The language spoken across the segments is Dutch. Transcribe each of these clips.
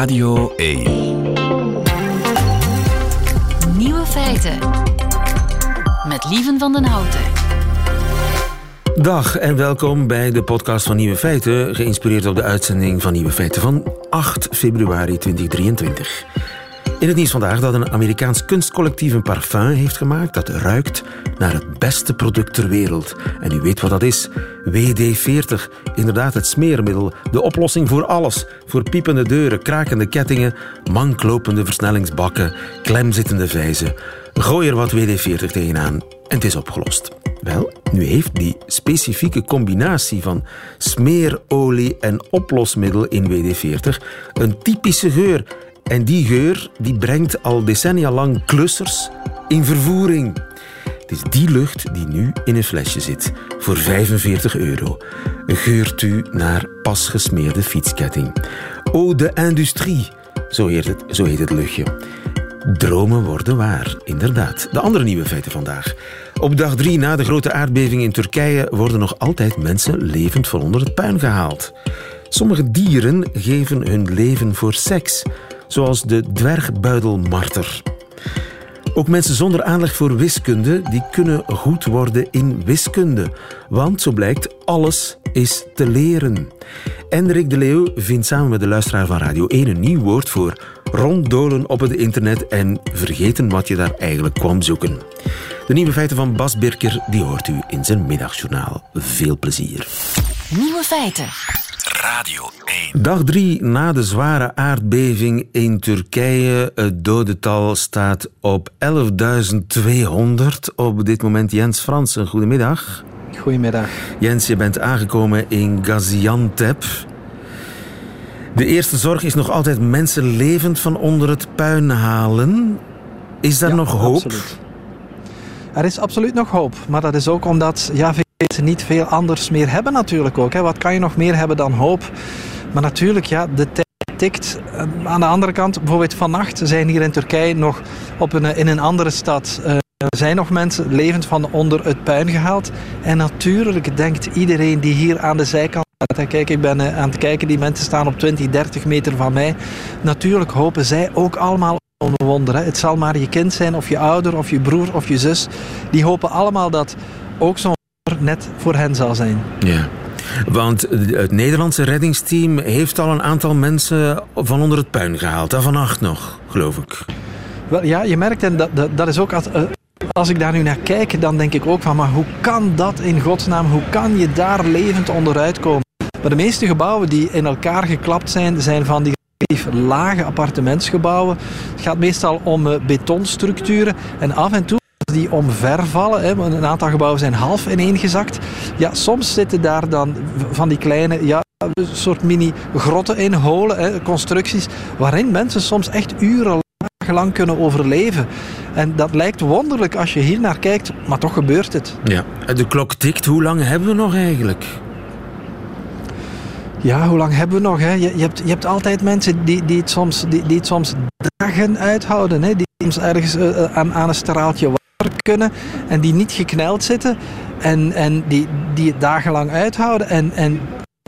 Radio 1. Nieuwe feiten. Met Lieven van den Houten. Dag en welkom bij de podcast van Nieuwe Feiten, geïnspireerd op de uitzending van Nieuwe Feiten van 8 februari 2023. In het nieuws vandaag dat een Amerikaans kunstcollectief een parfum heeft gemaakt dat ruikt naar het beste product ter wereld. En u weet wat dat is. WD-40. Inderdaad, het smeermiddel. De oplossing voor alles. Voor piepende deuren, krakende kettingen, manklopende versnellingsbakken, klemzittende vijzen. Gooi er wat WD-40 tegenaan en het is opgelost. Wel, nu heeft die specifieke combinatie van smeerolie en oplosmiddel in WD-40 een typische geur en die geur die brengt al decennia lang klussers in vervoering. Het is die lucht die nu in een flesje zit voor 45 euro. Geurt u naar pas gesmeerde fietsketting. Eau de industrie, zo heet het, zo heet het luchtje. Dromen worden waar, inderdaad. De andere nieuwe feiten vandaag. Op dag drie na de grote aardbeving in Turkije worden nog altijd mensen levend van onder het puin gehaald. Sommige dieren geven hun leven voor seks zoals de dwergbuidelmarter. Ook mensen zonder aanleg voor wiskunde die kunnen goed worden in wiskunde. Want, zo blijkt, alles is te leren. Enrik de Leeuw vindt samen met de luisteraar van Radio 1 een nieuw woord voor ronddolen op het internet en vergeten wat je daar eigenlijk kwam zoeken. De nieuwe feiten van Bas Birker die hoort u in zijn middagjournaal. Veel plezier. Nieuwe feiten. Radio 1. Dag drie na de zware aardbeving in Turkije. Het dodental staat op 11.200. Op dit moment Jens Fransen. Goedemiddag. Goedemiddag. Jens, je bent aangekomen in Gaziantep. De eerste zorg is nog altijd mensen levend van onder het puin halen. Is daar Ja, nog hoop? absoluut. Er is absoluut nog hoop. Maar dat is ook omdat ja, niet veel anders meer hebben natuurlijk ook. Hè. Wat kan je nog meer hebben dan hoop? Maar natuurlijk, ja, de tijd tikt. Eh, Aan de andere kant, bijvoorbeeld vannacht zijn hier in Turkije nog op een, in een andere stad... eh, zijn nog mensen levend van onder het puin gehaald. En natuurlijk denkt iedereen die hier aan de zijkant staat... Kijk, ik ben eh, aan het kijken, die mensen staan op 20, 30 meter van mij. Natuurlijk hopen zij ook allemaal een wonder. Hè. Het zal maar je kind zijn, of je ouder, of je broer, of je zus. Die hopen allemaal dat ook zo'n net voor hen zal zijn. Ja. Want het Nederlandse reddingsteam heeft al een aantal mensen van onder het puin gehaald. Hè? Vannacht nog, geloof ik. Wel, ja, je merkt, en dat, dat, dat is ook... Als, eh, als ik daar nu naar kijk, dan denk ik ook van... Maar hoe kan dat in godsnaam? Hoe kan je daar levend onderuit komen? Maar de meeste gebouwen die in elkaar geklapt zijn, zijn van die lage appartementsgebouwen. Het gaat meestal om eh, betonstructuren. En af en toe die omvervallen, hè, een aantal gebouwen zijn half ineengezakt. Ja, soms zitten daar dan van die kleine... Ja, een soort mini-grotten in, holen, hè, constructies, waarin mensen soms echt urenlang kunnen overleven. En dat lijkt wonderlijk als je hier naar kijkt, maar toch gebeurt het. Ja. De klok tikt. Hoe lang hebben we nog eigenlijk? Ja, hoe lang hebben we nog? Hè? Je, je, hebt, je hebt altijd mensen die, die, het soms, die, die het soms dagen uithouden. Hè? Die soms ergens eh, eh, aan, aan een straaltje kunnen en die niet gekneld zitten. En, en die, die het dagenlang uithouden. En, en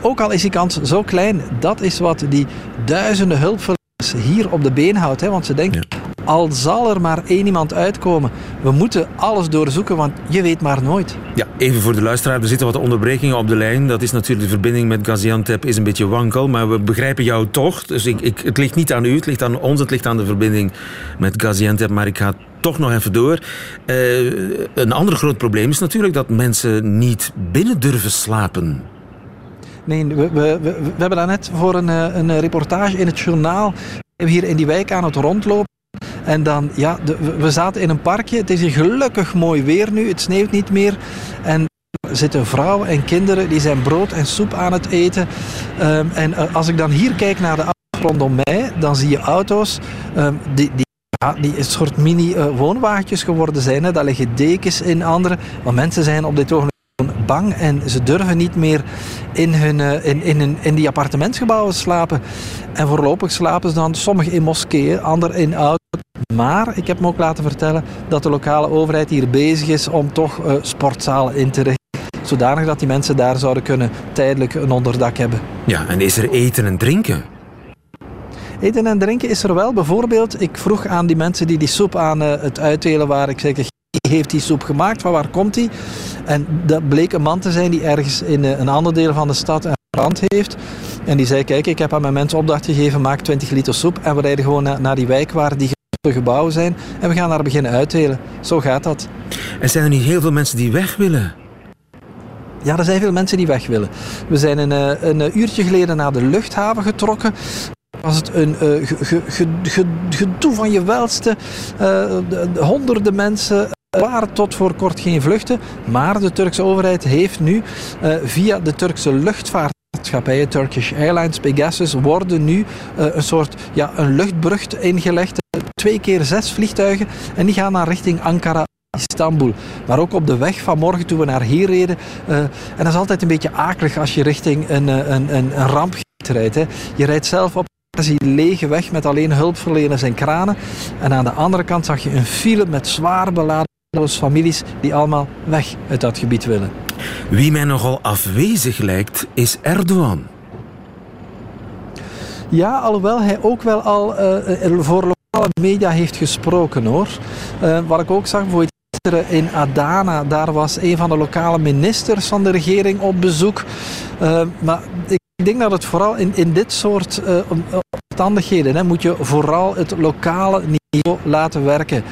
ook al is die kans zo klein, dat is wat die duizenden hulpverleners hier op de been houdt. Hè? Want ze denken, al zal er maar één iemand uitkomen, we moeten alles doorzoeken, want je weet maar nooit. Ja, even voor de luisteraar. Er zitten wat onderbrekingen op de lijn. Dat is natuurlijk de verbinding met Gaziantep is een beetje wankel. Maar we begrijpen jou toch. Dus ik, ik, het ligt niet aan u, het ligt aan ons. Het ligt aan de verbinding met Gaziantep. Maar ik ga toch nog even door. Eh, een ander groot probleem is natuurlijk dat mensen niet binnen durven slapen. Nee, we, we, we, we hebben daarnet voor een, eh, een reportage in het journaal we hier in die wijk aan het rondlopen. En dan, ja, we- zaten in een parkje. Het is hier gelukkig mooi weer nu. Het sneeuwt niet meer. En er zitten vrouwen en kinderen die zijn brood en soep aan het eten. Ehm, en eh, als ik dan hier kijk naar de rondom mij, dan zie je auto's ehm, die, die, ja, die een soort mini-woonwagentjes geworden zijn. Hè. Daar liggen dekens in andere. Maar mensen zijn op dit ogenblik bang en ze durven niet meer in, hun, eh, in, in, in die appartementsgebouwen slapen. En voorlopig slapen ze dan sommigen in moskeeën, anderen in auto's. Maar ik heb me ook laten vertellen dat de lokale overheid hier bezig is om toch eh, sportzalen in te richten. Zodanig dat die mensen daar zouden kunnen tijdelijk een onderdak hebben. Ja, en is er eten en drinken? Eten en drinken is er wel. Bijvoorbeeld, ik vroeg aan die mensen die die soep aan uh, het uitdelen waren. Ik zeg, heeft die soep gemaakt? Van waar komt die? En dat bleek een man te zijn die ergens in uh, een ander deel van de stad een brand heeft. En die zei, kijk, ik heb aan mijn mensen opdracht gegeven, maak 20 liter soep. En we rijden gewoon naar die wijk waar die gebouwen zijn. En we gaan daar beginnen uitdelen. Zo gaat dat. En zijn er niet heel veel mensen die weg willen? Ja, er zijn veel mensen die weg willen. We zijn een, een uurtje geleden naar de luchthaven getrokken was het een uh, gedoe van je welste. Uh, de, de, honderden mensen waren tot voor kort geen vluchten. Maar de Turkse overheid heeft nu uh, via de Turkse luchtvaartmaatschappijen, Turkish Airlines, Pegasus, worden nu een soort ja, een luchtbrug ingelegd. Twee keer zes vliegtuigen en die gaan naar richting Ankara. Istanbul. Maar ook op de weg van morgen toen we naar hier reden. Uh, en dat is altijd een beetje akelig als je richting een, een, een, een ramp rijdt. Hè. Je rijdt zelf op een lege weg met alleen hulpverleners en kranen. En aan de andere kant zag je een file met zwaar beladen families die allemaal weg uit dat gebied willen. Wie mij nogal afwezig lijkt, is Erdogan. Ja, alhoewel hij ook wel al uh, voor lokale media heeft gesproken hoor. Uh, wat ik ook zag, bijvoorbeeld in Adana, daar was een van de lokale ministers van de regering op bezoek. Maar ik denk dat het vooral in, in dit soort omstandigheden hè, moet je vooral het lokale niveau laten werken.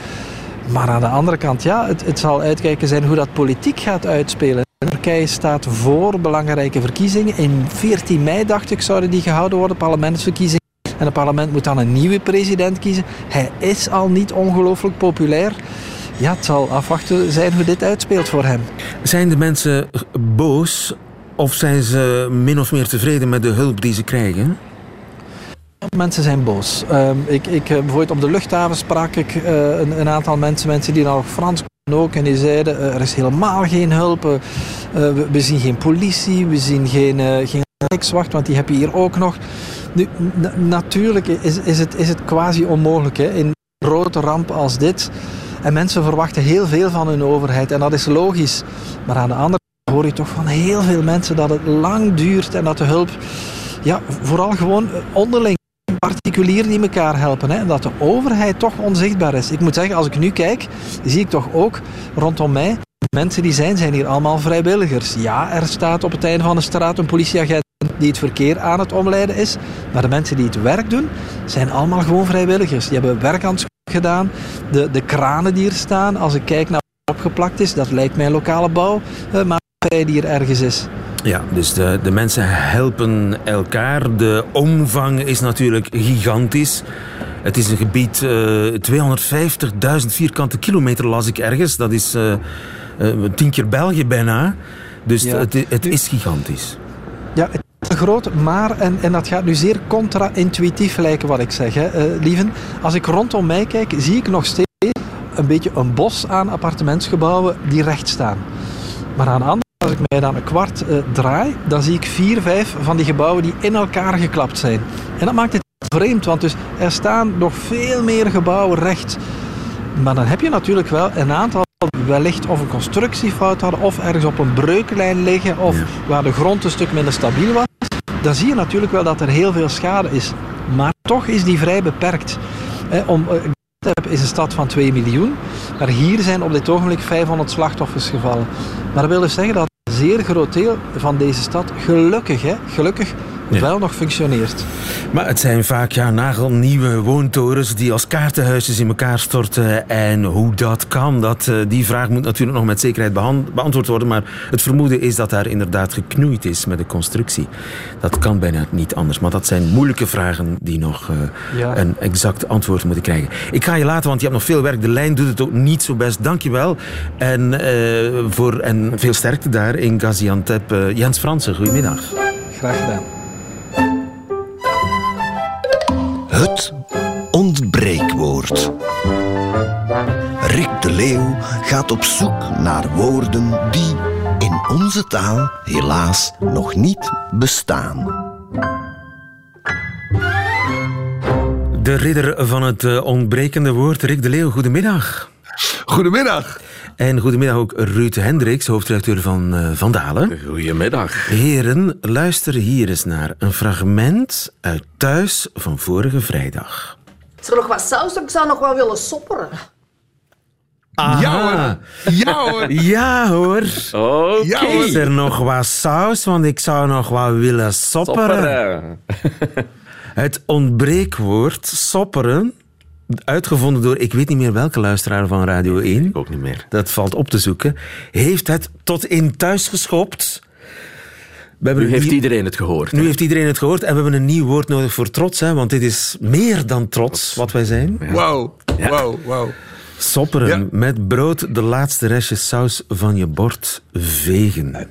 Maar aan de andere kant, ja, het, het zal uitkijken zijn hoe dat politiek gaat uitspelen. Turkije staat voor belangrijke verkiezingen. In 14 mei, dacht ik, zouden die gehouden worden, parlementsverkiezingen. En het parlement moet dan een nieuwe president kiezen. Hij is al niet ongelooflijk populair. Ja, het zal afwachten zijn hoe dit uitspeelt voor hem. Zijn de mensen boos of zijn ze min of meer tevreden met de hulp die ze krijgen? Mensen zijn boos. Uh, ik, ik, eh, bijvoorbeeld op de luchthaven sprak ik uh, een, een, aantal mensen, mensen die nog Frans ook. En die zeiden, uh, er is helemaal geen hulp. We, we, zien geen politie, we zien geen, geen rijkswacht, want die heb je hier ook nog. Nu, natuurlijk is, is, het, is het quasi onmogelijk hè, in een grote ramp als dit. En mensen verwachten heel veel van hun overheid. En dat is logisch. Maar aan de andere hoor je toch van heel veel mensen dat het lang duurt en dat de hulp ja, vooral gewoon onderling particulier die elkaar helpen. Hè, en dat de overheid toch onzichtbaar is. Ik moet zeggen, als ik nu kijk, zie ik toch ook rondom mij, mensen die zijn, zijn hier allemaal vrijwilligers. Ja, er staat op het einde van de straat een politieagent die het verkeer aan het omleiden is. Maar de mensen die het werk doen, zijn allemaal gewoon vrijwilligers. Die hebben werkhandschoenen gedaan. De, de kranen die er staan, als ik kijk naar wat opgeplakt is, dat lijkt mij lokale bouw. Maar die hier ergens is. Ja, dus de, de mensen helpen elkaar. De omvang is natuurlijk gigantisch. Het is een gebied, uh, 250.000 vierkante kilometer las ik ergens. Dat is uh, uh, tien keer België bijna. Dus ja. het, het is gigantisch. Ja, het is groot, maar, en, en dat gaat nu zeer contra-intuïtief lijken wat ik zeg, hè, lieven. Als ik rondom mij kijk, zie ik nog steeds een beetje een bos aan appartementsgebouwen die recht staan. Maar aan de andere als ik mij dan een kwart uh, draai, dan zie ik vier, vijf van die gebouwen die in elkaar geklapt zijn. En dat maakt het vreemd, want dus er staan nog veel meer gebouwen recht. Maar dan heb je natuurlijk wel een aantal wellicht of een constructiefout hadden of ergens op een breuklijn liggen of ja. waar de grond een stuk minder stabiel was. Dan zie je natuurlijk wel dat er heel veel schade is. Maar toch is die vrij beperkt. Eh, om, is een stad van 2 miljoen. Maar hier zijn op dit ogenblik 500 slachtoffers gevallen. Maar dat wil dus zeggen dat zeer groot deel van deze stad gelukkig, hè, gelukkig ja. wel nog functioneert. Maar het zijn vaak ja, nagelnieuwe woontorens die als kaartenhuisjes in elkaar storten. En hoe dat kan, dat, uh, die vraag moet natuurlijk nog met zekerheid beantwoord worden. Maar het vermoeden is dat daar inderdaad geknoeid is met de constructie. Dat kan bijna niet anders. Maar dat zijn moeilijke vragen die nog uh, ja. een exact antwoord moeten krijgen. Ik ga je laten, want je hebt nog veel werk. De lijn doet het ook niet zo best. Dank je wel. En, uh, voor, en veel sterkte daar in Gaziantep. Jens Fransen, goedemiddag. Graag gedaan. Het ontbreekwoord. Rick de Leeuw gaat op zoek naar woorden die in onze taal helaas nog niet bestaan. De ridder van het ontbrekende woord, Rick de Leeuw, goedemiddag. Goedemiddag. En goedemiddag ook Ruud Hendricks, hoofdredacteur van uh, Van Dalen. Goedemiddag. Heren, luister hier eens naar een fragment uit Thuis van vorige vrijdag. Is er nog wat saus? Ik zou nog wel willen sopperen. Ja hoor. Ja hoor. Ja hoor. Ja, hoor. Is er nog wat saus? Want ik zou nog wat willen sopperen. Sopperen. Het ontbreekwoord sopperen, uitgevonden door ik weet niet meer welke luisteraar van Radio 1. Ik ook niet meer. Dat valt op te zoeken. Heeft het tot in thuis geschopt. We hebben Nu heeft nieuw- iedereen het gehoord. nu heeft iedereen het gehoord en we hebben een nieuw woord nodig voor trots. Hè, want dit is meer dan trots wat wij zijn. Wauw. Wauw. Wauw. Sopperen Ja. met brood de laatste restjes saus van je bord vegen.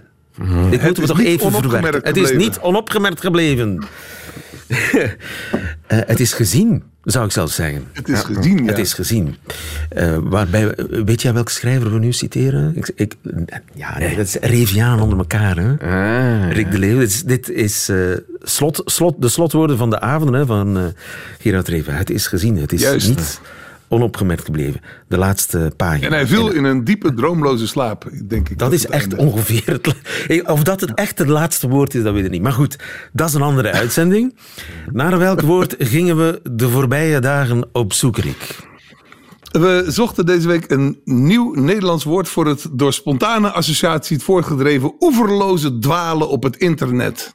Dit moeten we toch even verwerken. Het is niet onopgemerkt gebleven. Eh, het is gezien, zou ik zelfs zeggen. Het is gezien, ja. Het is gezien. Eh, waarbij, weet jij welke schrijver we nu citeren? Ik, ik, ja, nee, dat is Reviaan onder elkaar. Hè? Ah. Rick de Leeuw. Dit is, dit is eh, slot, slot, de slotwoorden van de avonden hè, van eh, Gerard Reven. Het is gezien. Het is Juist. niet onopgemerkt gebleven. De laatste pagina. En hij viel in een diepe, droomloze slaap, denk ik. Dat is echt einde. ongeveer het... Of dat het echt het laatste woord is, dat weet ik niet. Maar goed, dat is een andere uitzending. Naar welk woord gingen we de voorbije dagen op zoek, Rick? We zochten deze week een nieuw Nederlands woord voor het door spontane associatie voortgedreven oeverloze dwalen op het internet.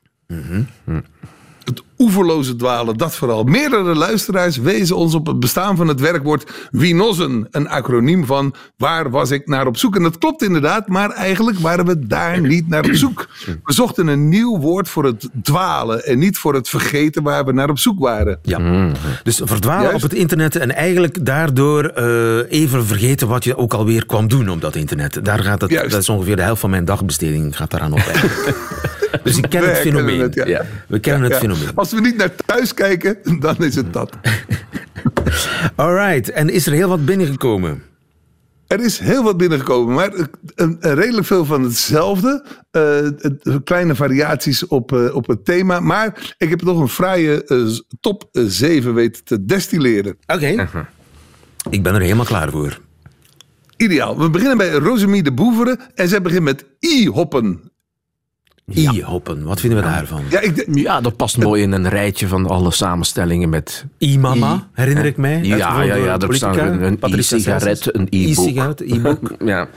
Het oeverloze dwalen, dat vooral. Meerdere luisteraars wezen ons op het bestaan van het werkwoord winossen. Een acroniem van waar was ik naar op zoek. En dat klopt inderdaad, maar eigenlijk waren we daar niet naar op zoek. We zochten een nieuw woord voor het dwalen en niet voor het vergeten waar we naar op zoek waren. Ja. Dus verdwalen Juist. op het internet en eigenlijk daardoor eh, even vergeten wat je ook alweer kwam doen op dat internet. Daar gaat het, Juist. dat is ongeveer de helft van mijn dagbesteding gaat daaraan op. dus ik ken het fenomeen. het, ja. Ja. We kennen Ja, het ja. fenomeen. Als we niet naar thuis kijken, dan is het dat. Alright, en is er heel wat binnengekomen? Er is heel wat binnengekomen, maar een, een redelijk veel van hetzelfde. Eh, kleine variaties op, eh, op het thema. Maar ik heb toch een fraaie eh, top 7 weten te destilleren. Oké. Ik ben er helemaal klaar voor. Ideaal. We beginnen bij Rosemie de Boeveren. En zij begint met i-hoppen. I-hoppen, wat vinden we daarvan? Ja, ik, Ja, dat past mooi in een rijtje van alle samenstellingen met... I-mama, herinner ik mij. Ja, ja, ja, de er een- e-sigaret, Celsius. een e-book. E-sigaret, e-book. Ja,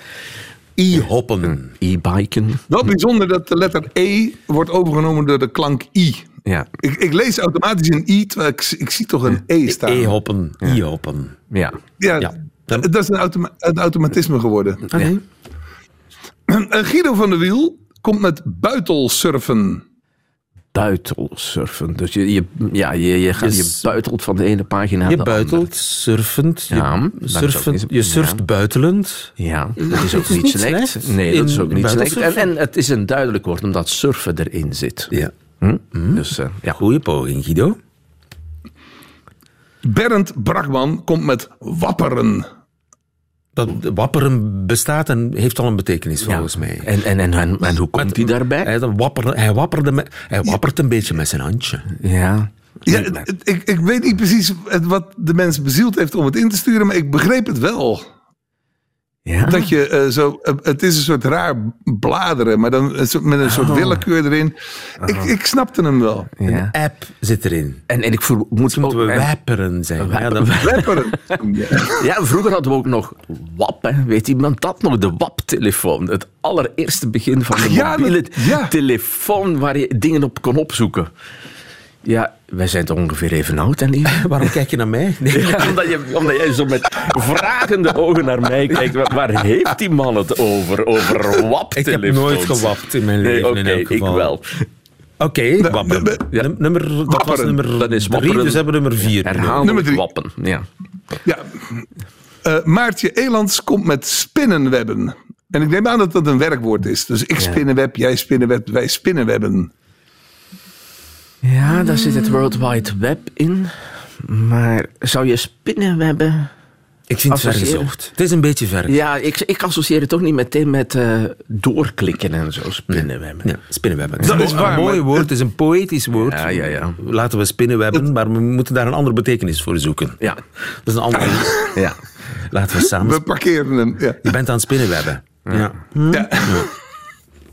I-hoppen. e-biken. wel bijzonder dat de letter E wordt overgenomen door de klank i. Ja, Ik, ik lees automatisch een i, terwijl ik, ik zie toch een e staan. E-hoppen, I-hoppen. ja. Ja, Ja. dat is een, automa- een automatisme geworden. Oké. Eh, Guido van der Wiel komt met buitelsurfen. Buitelsurfen. Dus je, je, ja, je, je, gaat, Je je buitelt van de ene pagina naar Je de buitelt, surfend. Je, Ja, surfend, je surft ja. buitelend. andere. Ja, dat is ook is niet slecht. slecht. Nee, dat is ook niet slecht. En, het is een duidelijk woord omdat surfen erin zit. Ja. Hm? Dus eh, ja. Goeie poging, Guido. Bernd Brakman komt met wapperen. Dat wapperen bestaat en heeft al een betekenis volgens Ja. mij. En, en, en, en, en hoe komt hij daarbij? Hij, dat wapperde, hij, wapperde met, hij wappert een beetje met zijn handje. Ja. Ja, ik, ik weet niet precies wat de mens bezield heeft om het in te sturen, maar ik begreep het wel. Ja. Dat je eh, zo, eh, het is een soort raar bladeren, maar dan een soort- met een soort willekeur erin. Ik, ik snapte hem wel. ja. App zit erin. En, en ik vermoed ook... Moeten we en- wapperen zijn. Ja. Ja. Ja, vroeger hadden we ook nog WAP. Hè. Weet iemand dat nog? De WAP-telefoon. Het allereerste begin van de Ach, ja, mobiele dat- ja. telefoon waar je dingen op kon opzoeken. Ja, wij zijn toch ongeveer even oud, en waarom kijk je naar mij? Nee. omdat, je, omdat jij zo met vragende ogen naar mij kijkt. Waar, waar heeft die man het over? Over wap Ik heb nooit gewapt in mijn Nee, leven in elk ik wel. Oké. Ja. Num- Nummer, dat was nummer Dat is drie, dus hebben we nummer vier. Herhaaldelijk Nummer drie. wappen. Ja. Ja. Eh, Maartje Elands komt met spinnenwebben. En ik neem aan dat dat een werkwoord is. Dus ik spinnenweb, jij spinnenweb, wij spinnenwebben. Ja, daar zit het World Wide Web in. Maar zou je spinnenwebben... Ik vind het associëren. vergezocht. Het is een beetje ver. Ja, ik, ik associeer het toch niet meteen met eh, doorklikken en zo, spinnenwebben. Ja, spinnenwebben. Dat Het is waar, Een mooi maar- woord, het is een poëtisch woord. Ja, ja, ja. Laten we spinnenwebben, maar we moeten daar een andere betekenis voor zoeken. Ja, Dat is een andere. ja. Laten we samen. We parkeren hem. Ja. Je bent aan het spinnenwebben. Ja. Ja.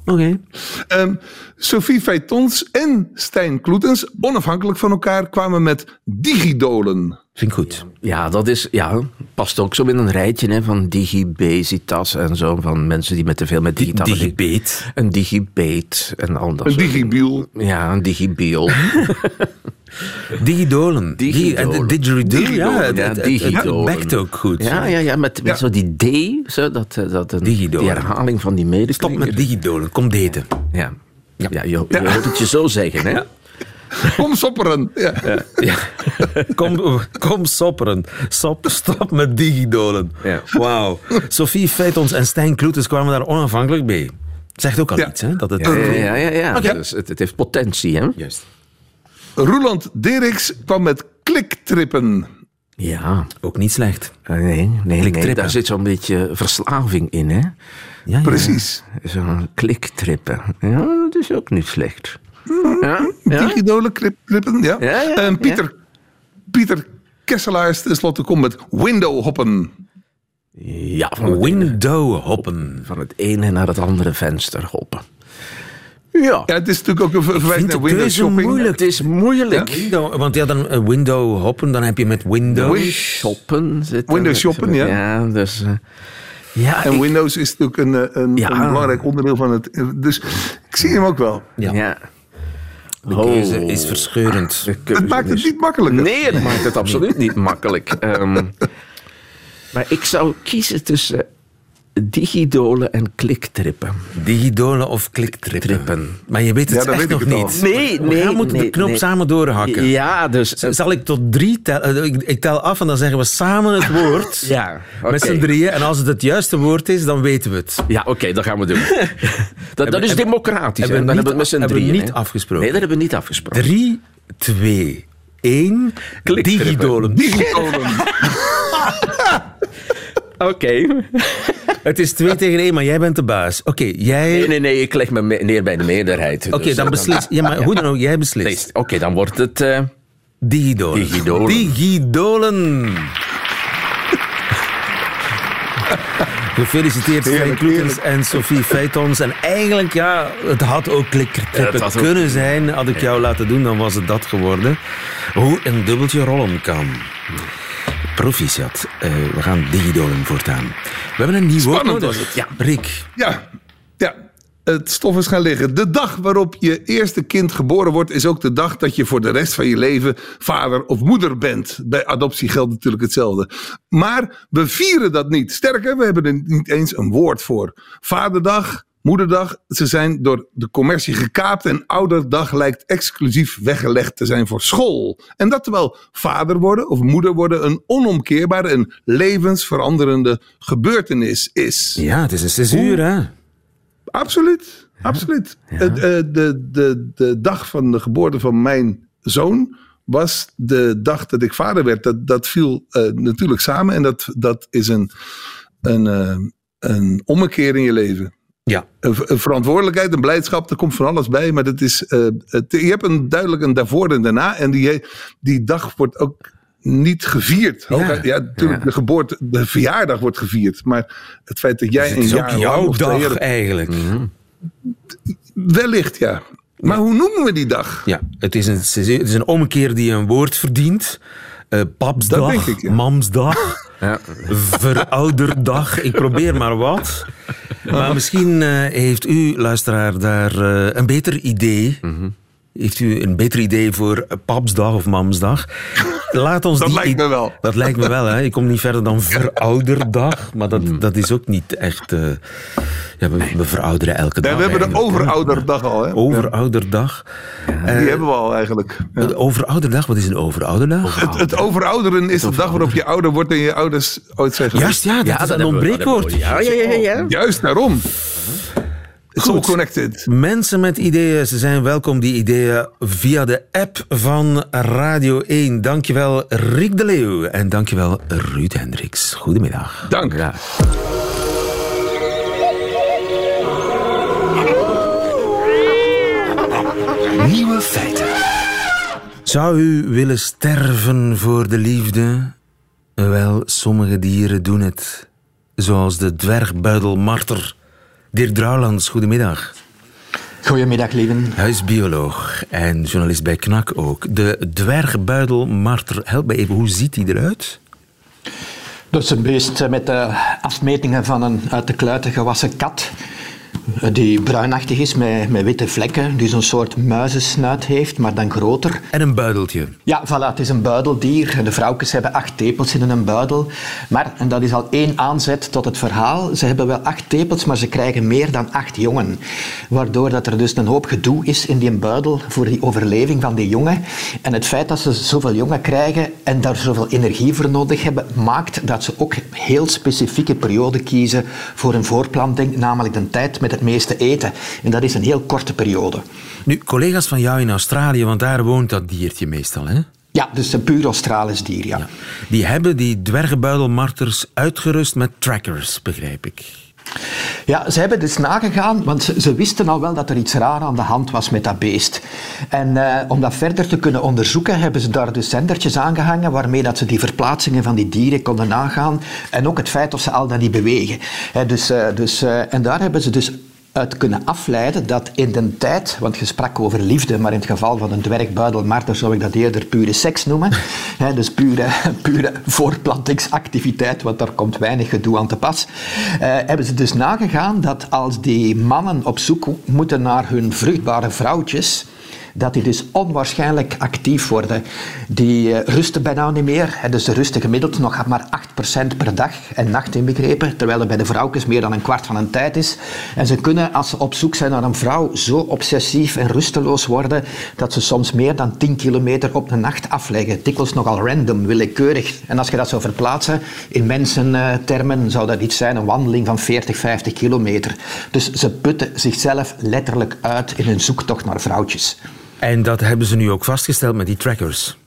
Oké. Ehm, Sophie Feitons en Stijn Kloetens, onafhankelijk van elkaar, kwamen met digidolen. Vind ik goed. Ja, dat is, ja, past ook zo in een rijtje hè, van digibasitas en zo. Van mensen die met te veel met digitale Digibeet. Een digibeet en al dat Een digibiel. Ja, een digibiel. Digidolen. Digidolen. Digi- en de Didgeridoo, ja. Het, Ja, het, het, het digidolen. bekt ook goed. Ja, ja, ja met, met Ja. zo die D, zo, dat, eh, dat een, Digidolen. die herhaling van die Stop medeklinker. met digidolen. Kom daten. Ja, ja. je, je hoort het je zo zeggen, hè? Kom sopperen. Ja. Ja. Kom, kom sopperen. Stop, stop met digidolen. Ja. Wauw. Sophie Feitons en Stijn Kloetens kwamen daar onafhankelijk bij. Zegt ook al Ja. iets, hè? Dat het... Ja, ja, ja. Dus het, het heeft potentie, hè? Juist. Roland Deriks kwam met kliktrippen. Ja. Ook niet slecht. Eh, Nee, nee, nee, Kliktrippen. daar zit zo'n beetje verslaving in, hè? Ja, ja. Precies. Zo'n kliktrippen. Ja, dat is ook niet slecht. Ja, ja. Ja. Ja, ja, En Pieter, Pieter Kesselaars tenslotte komt met window hoppen. ja van, het ene, Window hoppen. van het ene naar het andere venster hoppen. Ja, Ja, het is natuurlijk ook een ver- verwijzing vind naar de window keuze shopping. moeilijk. het is moeilijk. Window, want ja, dan eh, window hoppen, dan heb je met window. Win- Shoppen zit Windows shoppen, ja. Ja, dus... eh, ja, En ik- Windows is natuurlijk een, eh, een, Ja. een belangrijk onderdeel van het. Dus ik zie hem ook wel. Ja. ja. De keuze Oh. is verscheurend. Het maakt het niet makkelijker. Nee, het maakt het absoluut niet makkelijk. Ehm, maar ik zou kiezen tussen digidolen en kliktrippen. Digidolen of kliktrippen. Trippen. Maar je weet het Ja, dat echt weet nog al. niet. Nee, We nee, gaan moeten de knop nee. samen doorhakken. Ja, dus... Zal ik tot drie tellen? Ik, ik tel af en dan zeggen we samen het woord. Ja, oké. Met z'n drieën. En als het het juiste woord is, dan weten we het. Ja, oké, dat gaan we doen. dat, dat is democratisch. hebben we Dan hebben we het met z'n hebben we drieën. niet hè. afgesproken. Nee, dat hebben we niet afgesproken. Drie, twee, één. Kliktrippen. Digidolen. Digidolen. Oké. Het is twee tegen één, maar jij bent de baas. Oké, jij... Nee, nee, nee, ik leg me neer bij de meerderheid. Oké, Dus, dan eh, beslis. Ja, maar hoe dan ook, jij beslist. Oké, dan wordt het... eh, Digidolen. Digidolen. Digidolen. Gefeliciteerd Stijn Kloetens en Sophie Feitons. En eigenlijk, ja, het had ook klikkertrippen ook- kunnen zijn. Had ik jou laten doen, dan was het dat geworden. Hoe een dubbeltje rollen kan. Proficiat. Eh, we gaan digidolen voortaan. We hebben een nieuw woord Spannend nodig. Ja, Rick. Ja, ja. Het stof is gaan liggen. De dag waarop je eerste kind geboren wordt, is ook de dag dat je voor de rest van je leven vader of moeder bent. Bij adoptie geldt natuurlijk hetzelfde. Maar we vieren dat niet. Sterker, we hebben er niet eens een woord voor. Vaderdag, moederdag, ze zijn door de commercie gekaapt en ouderdag lijkt exclusief weggelegd te zijn voor school. En dat terwijl vader worden of moeder worden een onomkeerbare en levensveranderende gebeurtenis is. Ja, het is een zes uur, hè? Absoluut, absoluut. Eh, de, de, de dag van de geboorte van mijn zoon was de dag dat ik vader werd. Dat, dat viel eh, natuurlijk samen en dat, dat is een, een, eh, een ommekeer in je leven. Ja. Een, een verantwoordelijkheid, een blijdschap, er komt van alles bij. Maar dat is, eh, het, je hebt een duidelijk een daarvoor en daarna. En die, die dag wordt ook niet gevierd. Ja. Hooguit- ja, natuurlijk, de geboorte, de verjaardag wordt gevierd. Maar het feit dat jij Het een is ook jaar jouw dag eigenlijk. Wellicht, ja. Maar hoe noemen we die dag? Ja, het is een, het is een omkeer die een woord verdient. Eh papsdag, ik, ja. mamsdag, ja. verouderdag. Ik probeer maar wat. Maar misschien eh, heeft u, luisteraar, daar eh, een beter idee. Mhm. Heeft u een beter idee voor papsdag of mamsdag? Laat ons Dat die lijkt me wel. Dat lijkt me wel, hè. Ik kom niet verder dan verouderdag. Maar dat, dat is ook niet echt... eh, ja, we, we verouderen elke dag Ja, we hebben de overouderdag al. Hè? Overouderdag. Die hebben we al eigenlijk. Ja. De Overouderdag, wat is een overouderdag? Het, het overouderen is de dag waarop je ouder wordt en je ouders ooit zijn geweest. Juist, ja, dat is een ontbreekwoord. Ja, ja, ja, ja. Juist daarom. Goed. connected. Mensen met ideeën, ze zijn welkom, die ideeën, via de app van Radio 1. Dankjewel Rick de Leeuw en dankjewel Ruud Hendricks. Goedemiddag. Dank. Ja. Nieuwe feiten. Zou u willen sterven voor de liefde? Wel, sommige dieren doen het. Zoals de dwergbuidelmarter. Dirk Drouwlands, goedemiddag. Goedemiddag, lieven. Huisbioloog en journalist bij KNAK ook. De dwergbuidelmarter, help me even, hoe ziet die eruit? Dat is een beest eh, met de afmetingen van een uit de kluiten gewassen kat. Eh, Die bruinachtig is met, met witte vlekken. Die zo'n soort muizensnuit heeft, maar dan groter. En een buideltje. Ja, voilà, het is een buideldier. De vrouwtjes hebben acht tepels in een buidel. Maar, en dat is al één aanzet tot het verhaal, ze hebben wel acht tepels, maar ze krijgen meer dan acht jongen. Waardoor dat er dus een hoop gedoe is in die buidel voor die overleving van die jongen. En het feit dat ze zoveel jongen krijgen en daar zoveel energie voor nodig hebben, maakt dat ze ook heel specifieke perioden kiezen voor een voorplanting, namelijk de tijd met het meeste eten. En dat is een heel korte periode. Nu, collega's van jou in Australië, want daar woont dat diertje meestal, hè? Ja, dus een puur Australisch dier, ja. Die hebben die dwergbuidelmarters uitgerust met trackers, begrijp ik. Ja, ze hebben dus nagegaan, want ze, wisten al wel dat er iets raar aan de hand was met dat beest. En eh, om dat verder te kunnen onderzoeken, hebben ze daar dus zendertjes aangehangen waarmee dat ze die verplaatsingen van die dieren konden nagaan. En ook het feit of ze al dan niet bewegen. Dus, eh, dus, eh, en daar hebben ze dus uit kunnen afleiden dat in de tijd, want je sprak over liefde, maar in het geval van een dwergbuidelmarter zou ik dat eerder pure seks noemen. Hè, dus pure, pure voortplantingsactiviteit, want daar komt weinig gedoe aan te pas. Eh, hebben ze dus nagegaan dat als die mannen op zoek moeten naar hun vruchtbare vrouwtjes, dat die dus onwaarschijnlijk actief worden. Die eh, rusten bijna niet meer. Hè, dus ze rusten gemiddeld nog maar 8% per dag en nacht inbegrepen, terwijl er bij de vrouwtjes meer dan een kwart van een tijd is. En ze kunnen, als ze op zoek zijn naar een vrouw, zo obsessief en rusteloos worden dat ze soms meer dan 10 kilometer op de nacht afleggen. Dikwijls nogal random, willekeurig. En als je dat zou verplaatsen in mensentermen, zou dat iets zijn, een wandeling van 40, 50 kilometer. Dus ze putten zichzelf letterlijk uit in hun zoektocht naar vrouwtjes. En dat hebben ze nu ook vastgesteld met die trackers.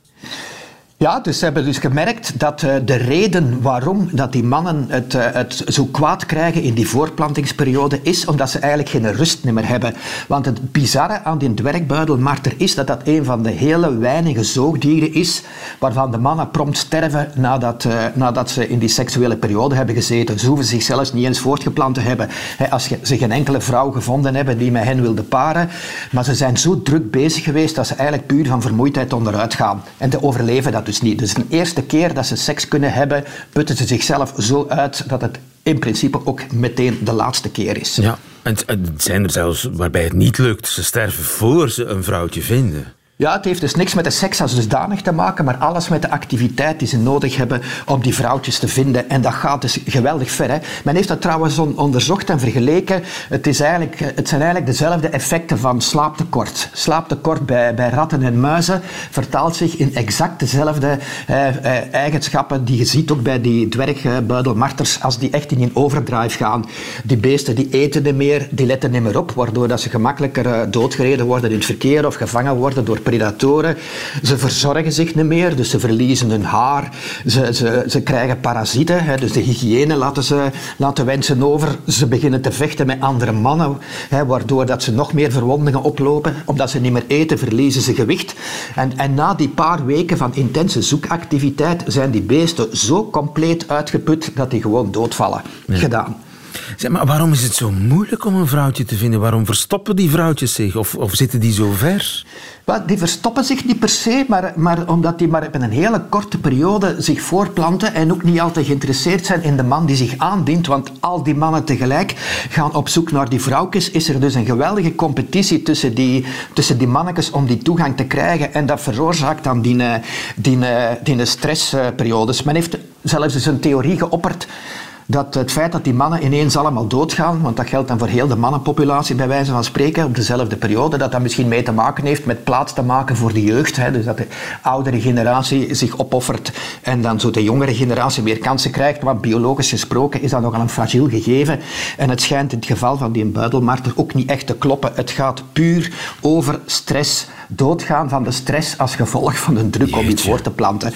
Ja, dus ze hebben dus gemerkt dat eh, de reden waarom dat die mannen het, eh, het zo kwaad krijgen in die voortplantingsperiode is omdat ze eigenlijk geen rust meer hebben. Want het bizarre aan die dwergbuidelmarter is dat dat een van de hele weinige zoogdieren is waarvan de mannen prompt sterven nadat, eh, nadat ze in die seksuele periode hebben gezeten. Ze hoeven zich zelfs niet eens voortgeplant te hebben. Als ze geen enkele vrouw gevonden hebben die met hen wilde paren. Maar ze zijn zo druk bezig geweest dat ze eigenlijk puur van vermoeidheid onderuit gaan. En ze overleven dat dus niet. Dus de eerste keer dat ze seks kunnen hebben, putten ze zichzelf zo uit dat het in principe ook meteen de laatste keer is. Ja. En het- zijn er zelfs waarbij het niet lukt. Ze sterven voor ze een vrouwtje vinden. Ja, het heeft dus niks met de seks als dusdanig te maken, maar alles met de activiteit die ze nodig hebben om die vrouwtjes te vinden. En dat gaat dus geweldig ver. Hè. Men heeft dat trouwens on- onderzocht en vergeleken. Het, is eigenlijk, het zijn eigenlijk dezelfde effecten van slaaptekort. Slaaptekort bij, bij ratten en muizen vertaalt zich in exact dezelfde eh, eh, eigenschappen die je ziet ook bij die dwergbuidelmarters als die echt in een overdrive gaan. Die beesten die eten niet meer, die letten niet meer op, waardoor dat ze gemakkelijker eh, doodgereden worden in het verkeer of gevangen worden door predatoren. Ze verzorgen zich niet meer, dus ze verliezen hun haar. Ze, ze, ze krijgen parasieten, hè, dus de hygiëne laten ze laten wensen over. Ze beginnen te vechten met andere mannen, hè, waardoor dat ze nog meer verwondingen oplopen. Omdat ze niet meer eten, verliezen ze gewicht. En, en na die paar weken van intense zoekactiviteit zijn die beesten zo compleet uitgeput dat die gewoon doodvallen. Gedaan. Zeg, maar waarom is het zo moeilijk om een vrouwtje te vinden? Waarom verstoppen die vrouwtjes zich? Of, of zitten die zo ver? Die verstoppen zich niet per se, maar, maar omdat die maar in een hele korte periode zich voortplanten en ook niet altijd geïnteresseerd zijn in de man die zich aandient, want al die mannen tegelijk gaan op zoek naar die vrouwtjes, is er dus een geweldige competitie tussen die, tussen die mannetjes om die toegang te krijgen en dat veroorzaakt dan die, eh, die, eh, die stressperiodes. Men heeft zelfs eens een theorie geopperd dat het feit dat die mannen ineens allemaal doodgaan, want dat geldt dan voor heel de mannenpopulatie bij wijze van spreken, op dezelfde periode, dat dat misschien mee te maken heeft met plaats te maken voor de jeugd. Hè. Dus dat de oudere generatie zich opoffert en dan zo de jongere generatie meer kansen krijgt. Maar biologisch gesproken is dat nogal een fragiel gegeven. En het schijnt in het geval van die buidelmarter ook niet echt te kloppen. Het gaat puur over stress. Doodgaan van de stress als gevolg van de druk om iets voor te planten.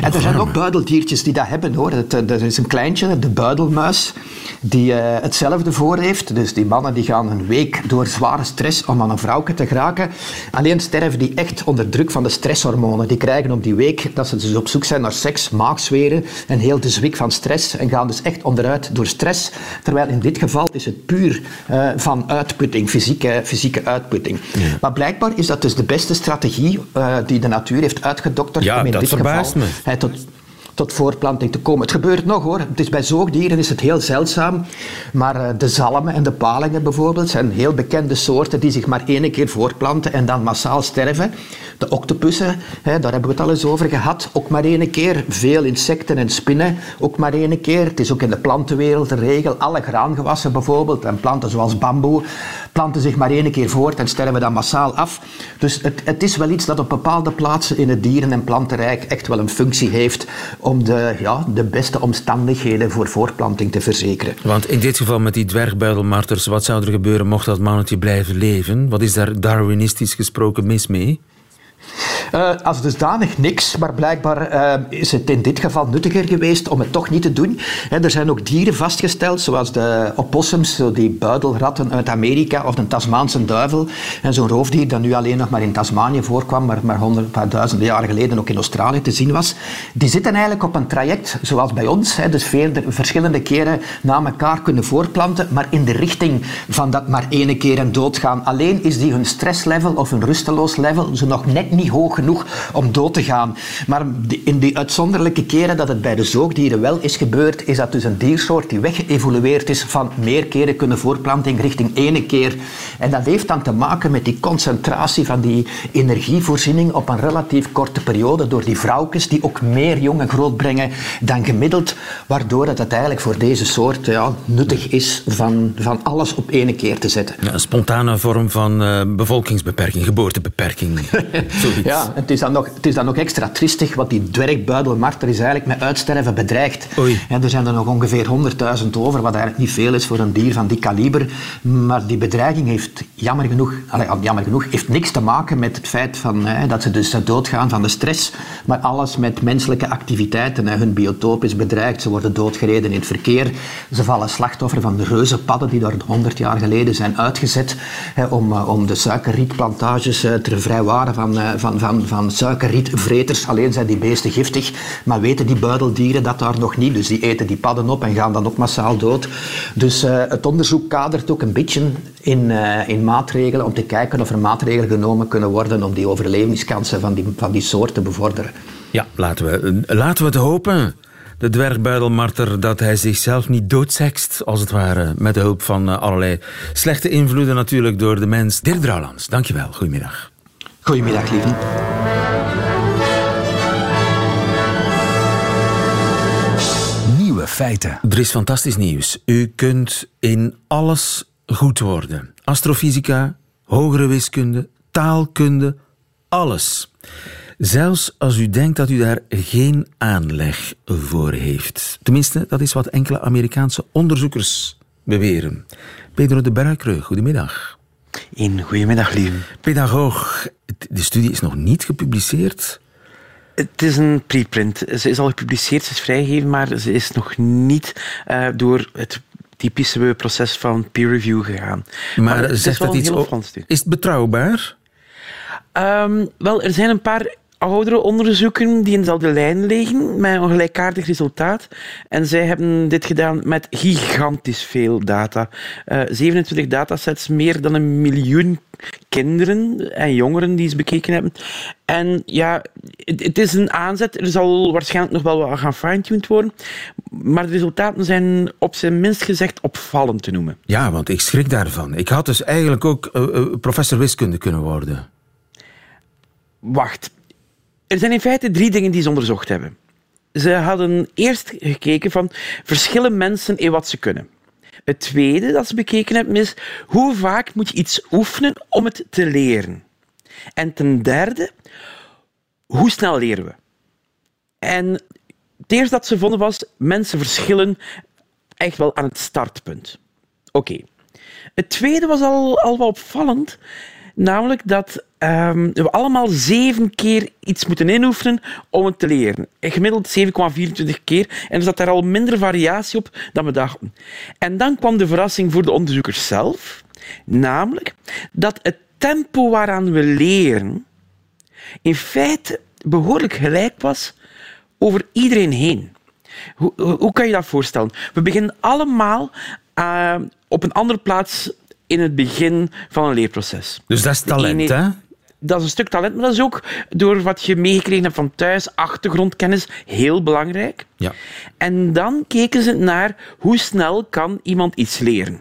En er zijn ook buideldiertjes die dat hebben hoor. Het, eh, Er is een kleintje, de buidelmuis, die eh, hetzelfde voor heeft. Dus die mannen die gaan een week door zware stress om aan een vrouwke te geraken. Alleen sterven die echt onder druk van de stresshormonen. Die krijgen op die week dat ze dus op zoek zijn naar seks, maagzweren en heel de zwik van stress. En gaan dus echt onderuit door stress. Terwijl in dit geval is het puur eh, van uitputting, fysieke, fysieke uitputting. Maar blijkbaar is dat dus de beste strategie eh, die de natuur heeft uitgedokterd Ja, om in dat dit geval me. hè, tot, tot voortplanting te komen. Het gebeurt nog hoor. Het is bij zoogdieren is het heel zeldzaam. Maar eh, de zalmen en de palingen bijvoorbeeld zijn heel bekende soorten die zich maar één keer voortplanten en dan massaal sterven. De octopussen, hè, daar hebben we het al eens over gehad, ook maar één keer. Veel insecten en spinnen, ook maar één keer. Het is ook in de plantenwereld een regel. Alle graangewassen bijvoorbeeld en planten zoals bamboe planten zich maar één keer voort en sterven dan massaal af. Dus het, het is wel iets dat op bepaalde plaatsen in het dieren- en plantenrijk echt wel een functie heeft om de, ja, de beste omstandigheden voor voortplanting te verzekeren. Want in dit geval met die dwergbuidelmarters, wat zou er gebeuren mocht dat mannetje blijven leven? Wat is daar darwinistisch gesproken mis mee? Eh, als dusdanig niks, maar blijkbaar eh, is het in dit geval nuttiger geweest om het toch niet te doen. Hè, er zijn ook dieren vastgesteld, zoals de opossums, zo die buidelratten uit Amerika of de Tasmaanse duivel. En zo'n roofdier dat nu alleen nog maar in Tasmanië voorkwam, maar, maar honderd, een paar duizenden jaren geleden ook in Australië te zien was. Die zitten eigenlijk op een traject, zoals bij ons. Dus veel, verschillende keren na elkaar kunnen voortplanten, maar in de richting van dat maar ene keer en doodgaan. Alleen is die hun stresslevel of hun rusteloos level zo nog net niet hoog genoeg om dood te gaan. Maar in die uitzonderlijke keren dat het bij de zoogdieren wel is gebeurd, is dat dus een diersoort die weggeëvolueerd is van meer keren kunnen voortplanting richting ene keer. En dat heeft dan te maken met die concentratie van die energievoorziening op een relatief korte periode door die vrouwtjes die ook meer jongen grootbrengen dan gemiddeld, waardoor het uiteindelijk voor deze soort ja, nuttig is van, van alles op ene keer te zetten. Ja, een spontane vorm van eh, bevolkingsbeperking, geboortebeperking. Zoiets. Ja, het is, dan nog, het is dan nog extra tristig, want die dwergbuidelmarter is eigenlijk met uitsterven bedreigd. Oei. En er zijn er nog ongeveer 100.000 over, wat eigenlijk niet veel is voor een dier van die kaliber. Maar die bedreiging heeft jammer genoeg, allee, jammer genoeg heeft niks te maken met het feit van, hè, dat ze dus doodgaan van de stress, maar alles met menselijke activiteiten. Hè. Hun biotoop is bedreigd, ze worden doodgereden in het verkeer. Ze vallen slachtoffer van de reuzenpadden die daar 100 jaar geleden zijn uitgezet hè, om, eh, om de suikerrietplantages eh, te vrijwaren van, eh, van, van, van suikerrietvreters. Alleen zijn die beesten giftig, maar weten die buideldieren dat daar nog niet. Dus die eten die padden op en gaan dan ook massaal dood. Dus eh, het onderzoek kadert ook een beetje in, eh, in maatregelen om te kijken of er maatregelen genomen kunnen worden om die overlevingskansen van die, van die soort te bevorderen. Ja, laten we, laten we het hopen. De dwergbuidelmarter dat hij zichzelf niet doodsekst, als het ware. Met de hulp van eh, allerlei slechte invloeden natuurlijk door de mens. Dirk Drouwlands, dankjewel. Goedemiddag. Goedemiddag, lieve. Nieuwe feiten. Er is fantastisch nieuws. U kunt in alles goed worden. Astrofysica, hogere wiskunde, taalkunde, alles. Zelfs als u denkt dat u daar geen aanleg voor heeft. Tenminste, dat is wat enkele Amerikaanse onderzoekers beweren. Pedro de Bruikere, goedemiddag. Een goedemiddag, lieve. Pedagoog, de studie is nog niet gepubliceerd. Het is een preprint. Ze is al gepubliceerd, ze is vrijgegeven, maar ze is nog niet eh, door het typische proces van peer review gegaan. Maar, zegt dat iets. Is het betrouwbaar? Ehm, wel, er zijn een paar oudere onderzoeken die in dezelfde lijn liggen, met een gelijkaardig resultaat. En zij hebben dit gedaan met gigantisch veel data. Eh 27 datasets, meer dan een miljoen kinderen en jongeren die ze bekeken hebben. En ja, het, het is een aanzet. Er zal waarschijnlijk nog wel wat gaan fine-tuned worden. Maar de resultaten zijn op zijn minst gezegd opvallend te noemen. Ja, want ik schrik daarvan. Ik had dus eigenlijk ook eh, eh, professor wiskunde kunnen worden. Wacht. Er zijn in feite drie dingen die ze onderzocht hebben. ze hadden eerst gekeken van verschillen mensen in wat ze kunnen. Het tweede dat ze bekeken hebben is hoe vaak moet je iets oefenen om het te leren. En ten derde, hoe snel leren we? En het eerste dat ze vonden was, mensen verschillen echt wel aan het startpunt. Oké. Het tweede was al, al wat opvallend, namelijk dat ehm, we allemaal zeven keer iets moeten inoefenen om het te leren. En gemiddeld 7,24 keer. En er zat daar al minder variatie op dan we dachten. En dan kwam de verrassing voor de onderzoekers zelf, namelijk dat het tempo waaraan we leren in feite behoorlijk gelijk was over iedereen heen. Hoe, hoe, kan je dat voorstellen? We beginnen allemaal uh, op een andere plaats in het begin van een leerproces. Dus dat is talent, ene- hè? Dat is een stuk talent, maar dat is ook door wat je meegekregen hebt van thuis, achtergrondkennis, heel belangrijk. Ja. En dan keken ze naar hoe snel kan iemand iets leren.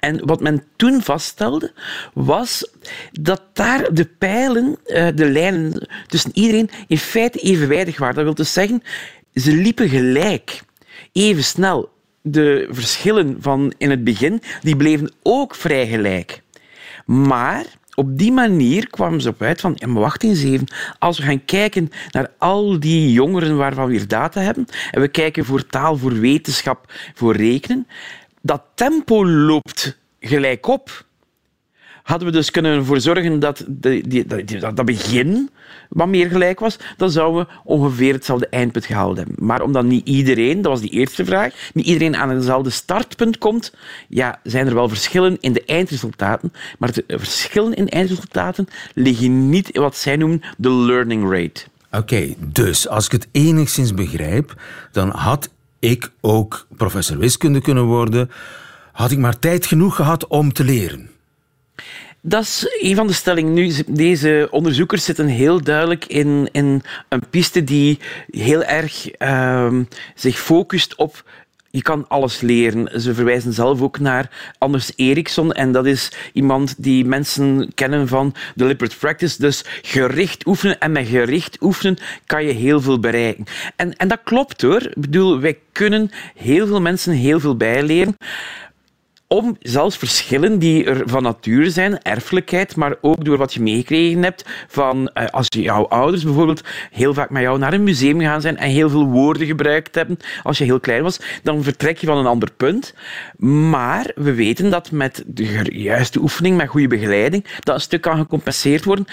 En wat men toen vaststelde, was dat daar de pijlen, eh, de lijnen tussen iedereen in feite evenwijdig waren. Dat wil dus zeggen, ze liepen gelijk, even snel. De verschillen van in het begin, die bleven ook vrij gelijk. Maar op die manier kwamen ze op uit van, ja, maar wacht eens even, als we gaan kijken naar al die jongeren waarvan we hier data hebben, en we kijken voor taal, voor wetenschap, voor rekenen, dat tempo loopt gelijk op. Hadden we dus kunnen ervoor zorgen dat de, die, dat, dat begin wat meer gelijk was, dan zouden we ongeveer hetzelfde eindpunt gehaald hebben. Maar omdat niet iedereen, dat was die eerste vraag, niet iedereen aan hetzelfde startpunt komt, ja, zijn er wel verschillen in de eindresultaten. Maar de verschillen in eindresultaten liggen niet in wat zij noemen de learning rate. Oké, dus als ik het enigszins begrijp, dan had ik ook professor wiskunde kunnen worden. Had ik maar tijd genoeg gehad om te leren. Dat is een van de stellingen. Nu, deze onderzoekers zitten heel duidelijk in, in een piste die heel erg ehm, zich focust op je kan alles leren. Ze verwijzen zelf ook naar Anders Eriksson. En dat is iemand die mensen kennen van deliberate practice. Dus gericht oefenen. En met gericht oefenen kan je heel veel bereiken. En, en dat klopt hoor. Ik bedoel, wij kunnen heel veel mensen heel veel bijleren om zelfs verschillen die er van nature zijn, erfelijkheid, maar ook door wat je meegekregen hebt van eh, als jouw ouders bijvoorbeeld heel vaak met jou naar een museum gaan zijn en heel veel woorden gebruikt hebben als je heel klein was, dan vertrek je van een ander punt. Maar we weten dat met de juiste oefening, met goede begeleiding, dat een stuk kan gecompenseerd worden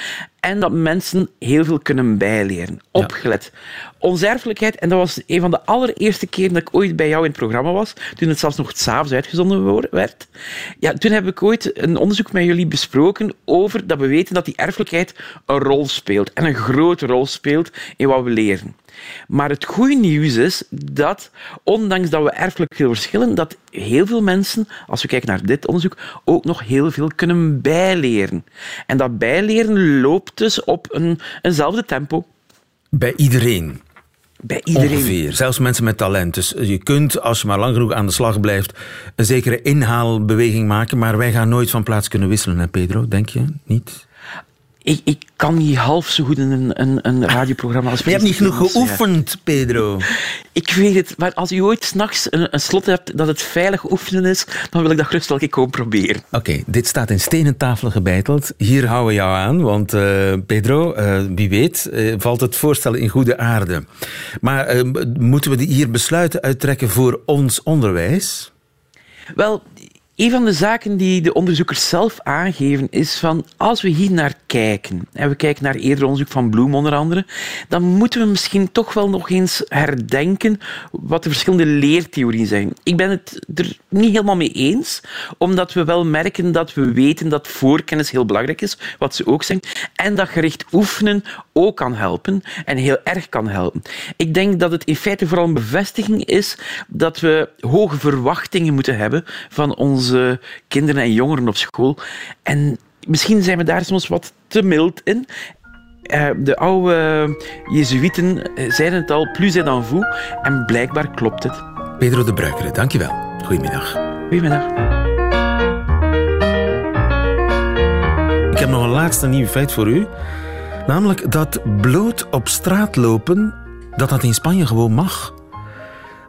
en dat mensen heel veel kunnen bijleren. Opgelet. Onze erfelijkheid, en dat was een van de allereerste keren dat ik ooit bij jou in het programma was, toen het zelfs nog s'avonds uitgezonden werd. Ja, toen heb ik ooit een onderzoek met jullie besproken over dat we weten dat die erfelijkheid een rol speelt. En een grote rol speelt in wat we leren. Maar het goede nieuws is dat, ondanks dat we erfelijk veel verschillen, dat heel veel mensen, als we kijken naar dit onderzoek, ook nog heel veel kunnen bijleren. En dat bijleren loopt dus op een, eenzelfde tempo. Bij iedereen. Bij iedereen. Ongeveer. Zelfs mensen met talent. Dus je kunt, als je maar lang genoeg aan de slag blijft, een zekere inhaalbeweging maken. Maar wij gaan nooit van plaats kunnen wisselen, hè Pedro? Denk je? Niet? Ik, ik kan niet half zo goed in een, een, een radioprogramma als je hebt niet genoeg geoefend, Pedro. Ik weet het, maar als u ooit s'nachts een, een slot hebt dat het veilig oefenen is, dan wil ik dat gerust wel een keer proberen. Oké, dit staat in stenen tafel gebeiteld. Hier houden we jou aan, want uh, Pedro, uh, wie weet, uh, valt het voorstel in goede aarde. Maar moeten we hier besluiten uittrekken voor ons onderwijs? Wel, een van de zaken die de onderzoekers zelf aangeven is van als we hier naar kijken, en we kijken naar eerder onderzoek van Bloem onder andere, dan moeten we misschien toch wel nog eens herdenken wat de verschillende leertheorieën zijn. Ik ben het er niet helemaal mee eens, omdat we wel merken dat we weten dat voorkennis heel belangrijk is, wat ze ook zeggen, en dat gericht oefenen ook kan helpen en heel erg kan helpen. Ik denk dat het in feite vooral een bevestiging is dat we hoge verwachtingen moeten hebben van ons onze kinderen en jongeren op school. En misschien zijn we daar soms wat te mild in. Uh, de oude Jezuïeten zeiden het al, plus est dan vous. En blijkbaar klopt het. Pedro de Bruikere, dankjewel. Goedemiddag. Goedemiddag. Ik heb nog een laatste nieuw feit voor u. Namelijk dat bloot op straat lopen dat dat in Spanje gewoon mag.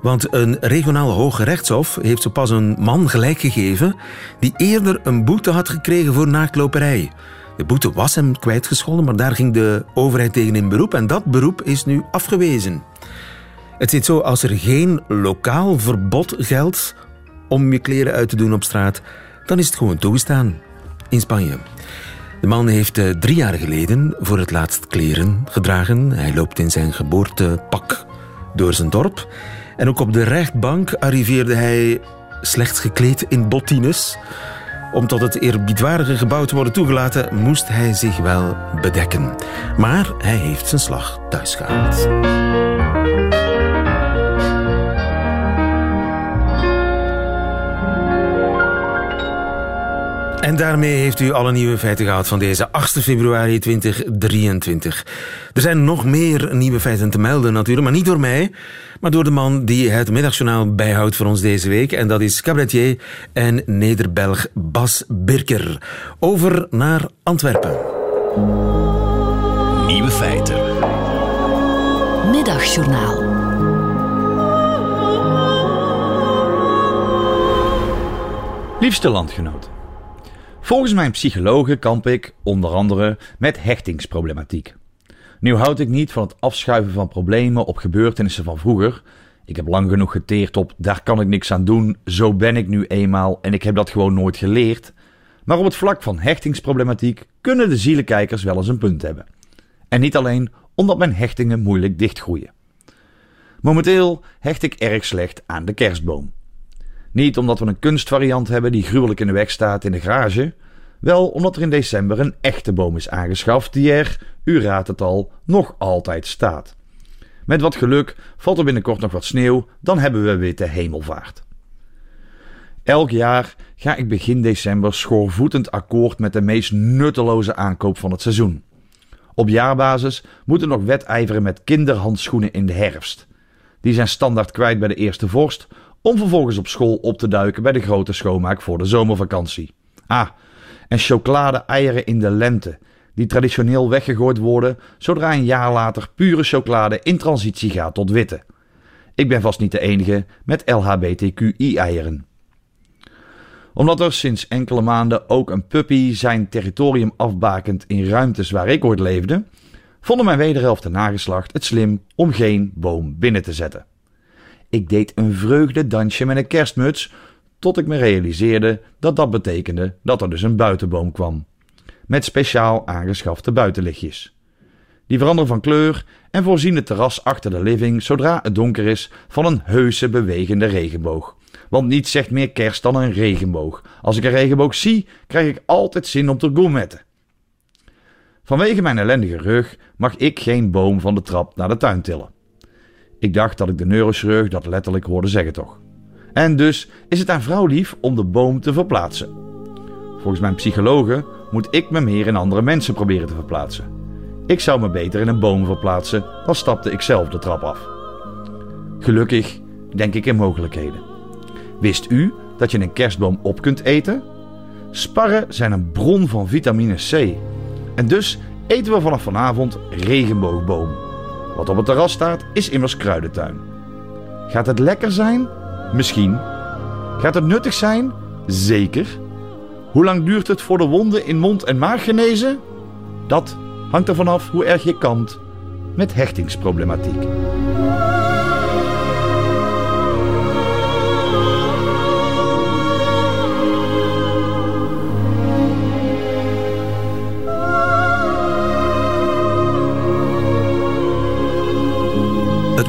Want een regionaal hoge rechtshof heeft zo pas een man gelijk gegeven die eerder een boete had gekregen voor naaktloperij. De boete was hem kwijtgescholden, maar daar ging de overheid tegen in beroep en dat beroep is nu afgewezen. Het zit zo, als er geen lokaal verbod geldt om je kleren uit te doen op straat, dan is het gewoon toegestaan in Spanje. De man heeft eh, drie jaar geleden voor het laatst kleren gedragen. Hij loopt in zijn geboortepak door zijn dorp. En ook op de rechtbank arriveerde hij slechts gekleed in bottines. Om tot het eerbiedwaardige gebouw te worden toegelaten, moest hij zich wel bedekken. Maar hij heeft zijn slag thuis gehaald. En daarmee heeft u alle nieuwe feiten gehad van deze 8 februari 2023. Er zijn nog meer nieuwe feiten te melden natuurlijk, maar niet door mij, maar door de man die het middagjournaal bijhoudt voor ons deze week. En dat is cabaretier en Nederbelg Bas Birker. Over naar Antwerpen. Nieuwe feiten. Middagjournaal. Liefste landgenoot. Volgens mijn psychologen kamp ik onder andere met hechtingsproblematiek. Nu houd ik niet van het afschuiven van problemen op gebeurtenissen van vroeger. Ik heb lang genoeg geteerd op daar kan ik niks aan doen, zo ben ik nu eenmaal en ik heb dat gewoon nooit geleerd. Maar op het vlak van hechtingsproblematiek kunnen de zielenkijkers wel eens een punt hebben. En niet alleen omdat mijn hechtingen moeilijk dichtgroeien. Momenteel hecht ik erg slecht aan de kerstboom. Niet omdat we een kunstvariant hebben die gruwelijk in de weg staat in de garage. Wel omdat er in december een echte boom is aangeschaft die er, u raadt het al, nog altijd staat. Met wat geluk valt er binnenkort nog wat sneeuw, dan hebben we witte hemelvaart. Elk jaar ga ik begin december schoorvoetend akkoord met de meest nutteloze aankoop van het seizoen. Op jaarbasis moeten nog wedijveren met kinderhandschoenen in de herfst. Die zijn standaard kwijt bij de eerste vorst, om vervolgens op school op te duiken bij de grote schoonmaak voor de zomervakantie. Ah, en chocolade-eieren in de lente, die traditioneel weggegooid worden zodra een jaar later pure chocolade in transitie gaat tot witte. Ik ben vast niet de enige met LHBTQI-eieren. Omdat er sinds enkele maanden ook een puppy zijn territorium afbakend in ruimtes waar ik ooit leefde, vonden mijn wederhelft de nageslacht het slim om geen boom binnen te zetten. Ik deed een vreugdedansje met een kerstmuts, tot ik me realiseerde dat dat betekende dat er dus een buitenboom kwam. Met speciaal aangeschafte buitenlichtjes. Die veranderen van kleur en voorzien het terras achter de living zodra het donker is van een heuse bewegende regenboog. Want niets zegt meer kerst dan een regenboog. Als ik een regenboog zie, krijg ik altijd zin om te gourmetten. Vanwege mijn ellendige rug mag ik geen boom van de trap naar de tuin tillen. Ik dacht dat ik de neurochirurg dat letterlijk hoorde zeggen toch. En dus is het aan vrouwlief om de boom te verplaatsen. Volgens mijn psychologen moet ik me meer in andere mensen proberen te verplaatsen. Ik zou me beter in een boom verplaatsen, dan stapte ik zelf de trap af. Gelukkig denk ik in mogelijkheden. Wist u dat je een kerstboom op kunt eten? Sparren zijn een bron van vitamine C. En dus eten we vanaf vanavond regenboogboom. Wat op het terras staat is immers kruidentuin. Gaat het lekker zijn? Misschien. Gaat het nuttig zijn? Zeker. Hoe lang duurt het voor de wonden in mond en maag genezen? Dat hangt er vanaf hoe erg je kant met hechtingsproblematiek.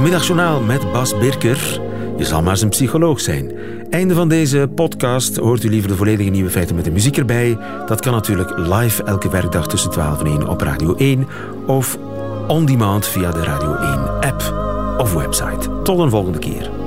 Middagjournaal met Bas Birker. Je zal maar zijn psycholoog zijn. Einde van deze podcast. Hoort u liever de volledige nieuwe feiten met de muziek erbij? Dat kan natuurlijk live elke werkdag tussen 12 en 1 op Radio 1 of on demand via de Radio 1 app of website. Tot een volgende keer.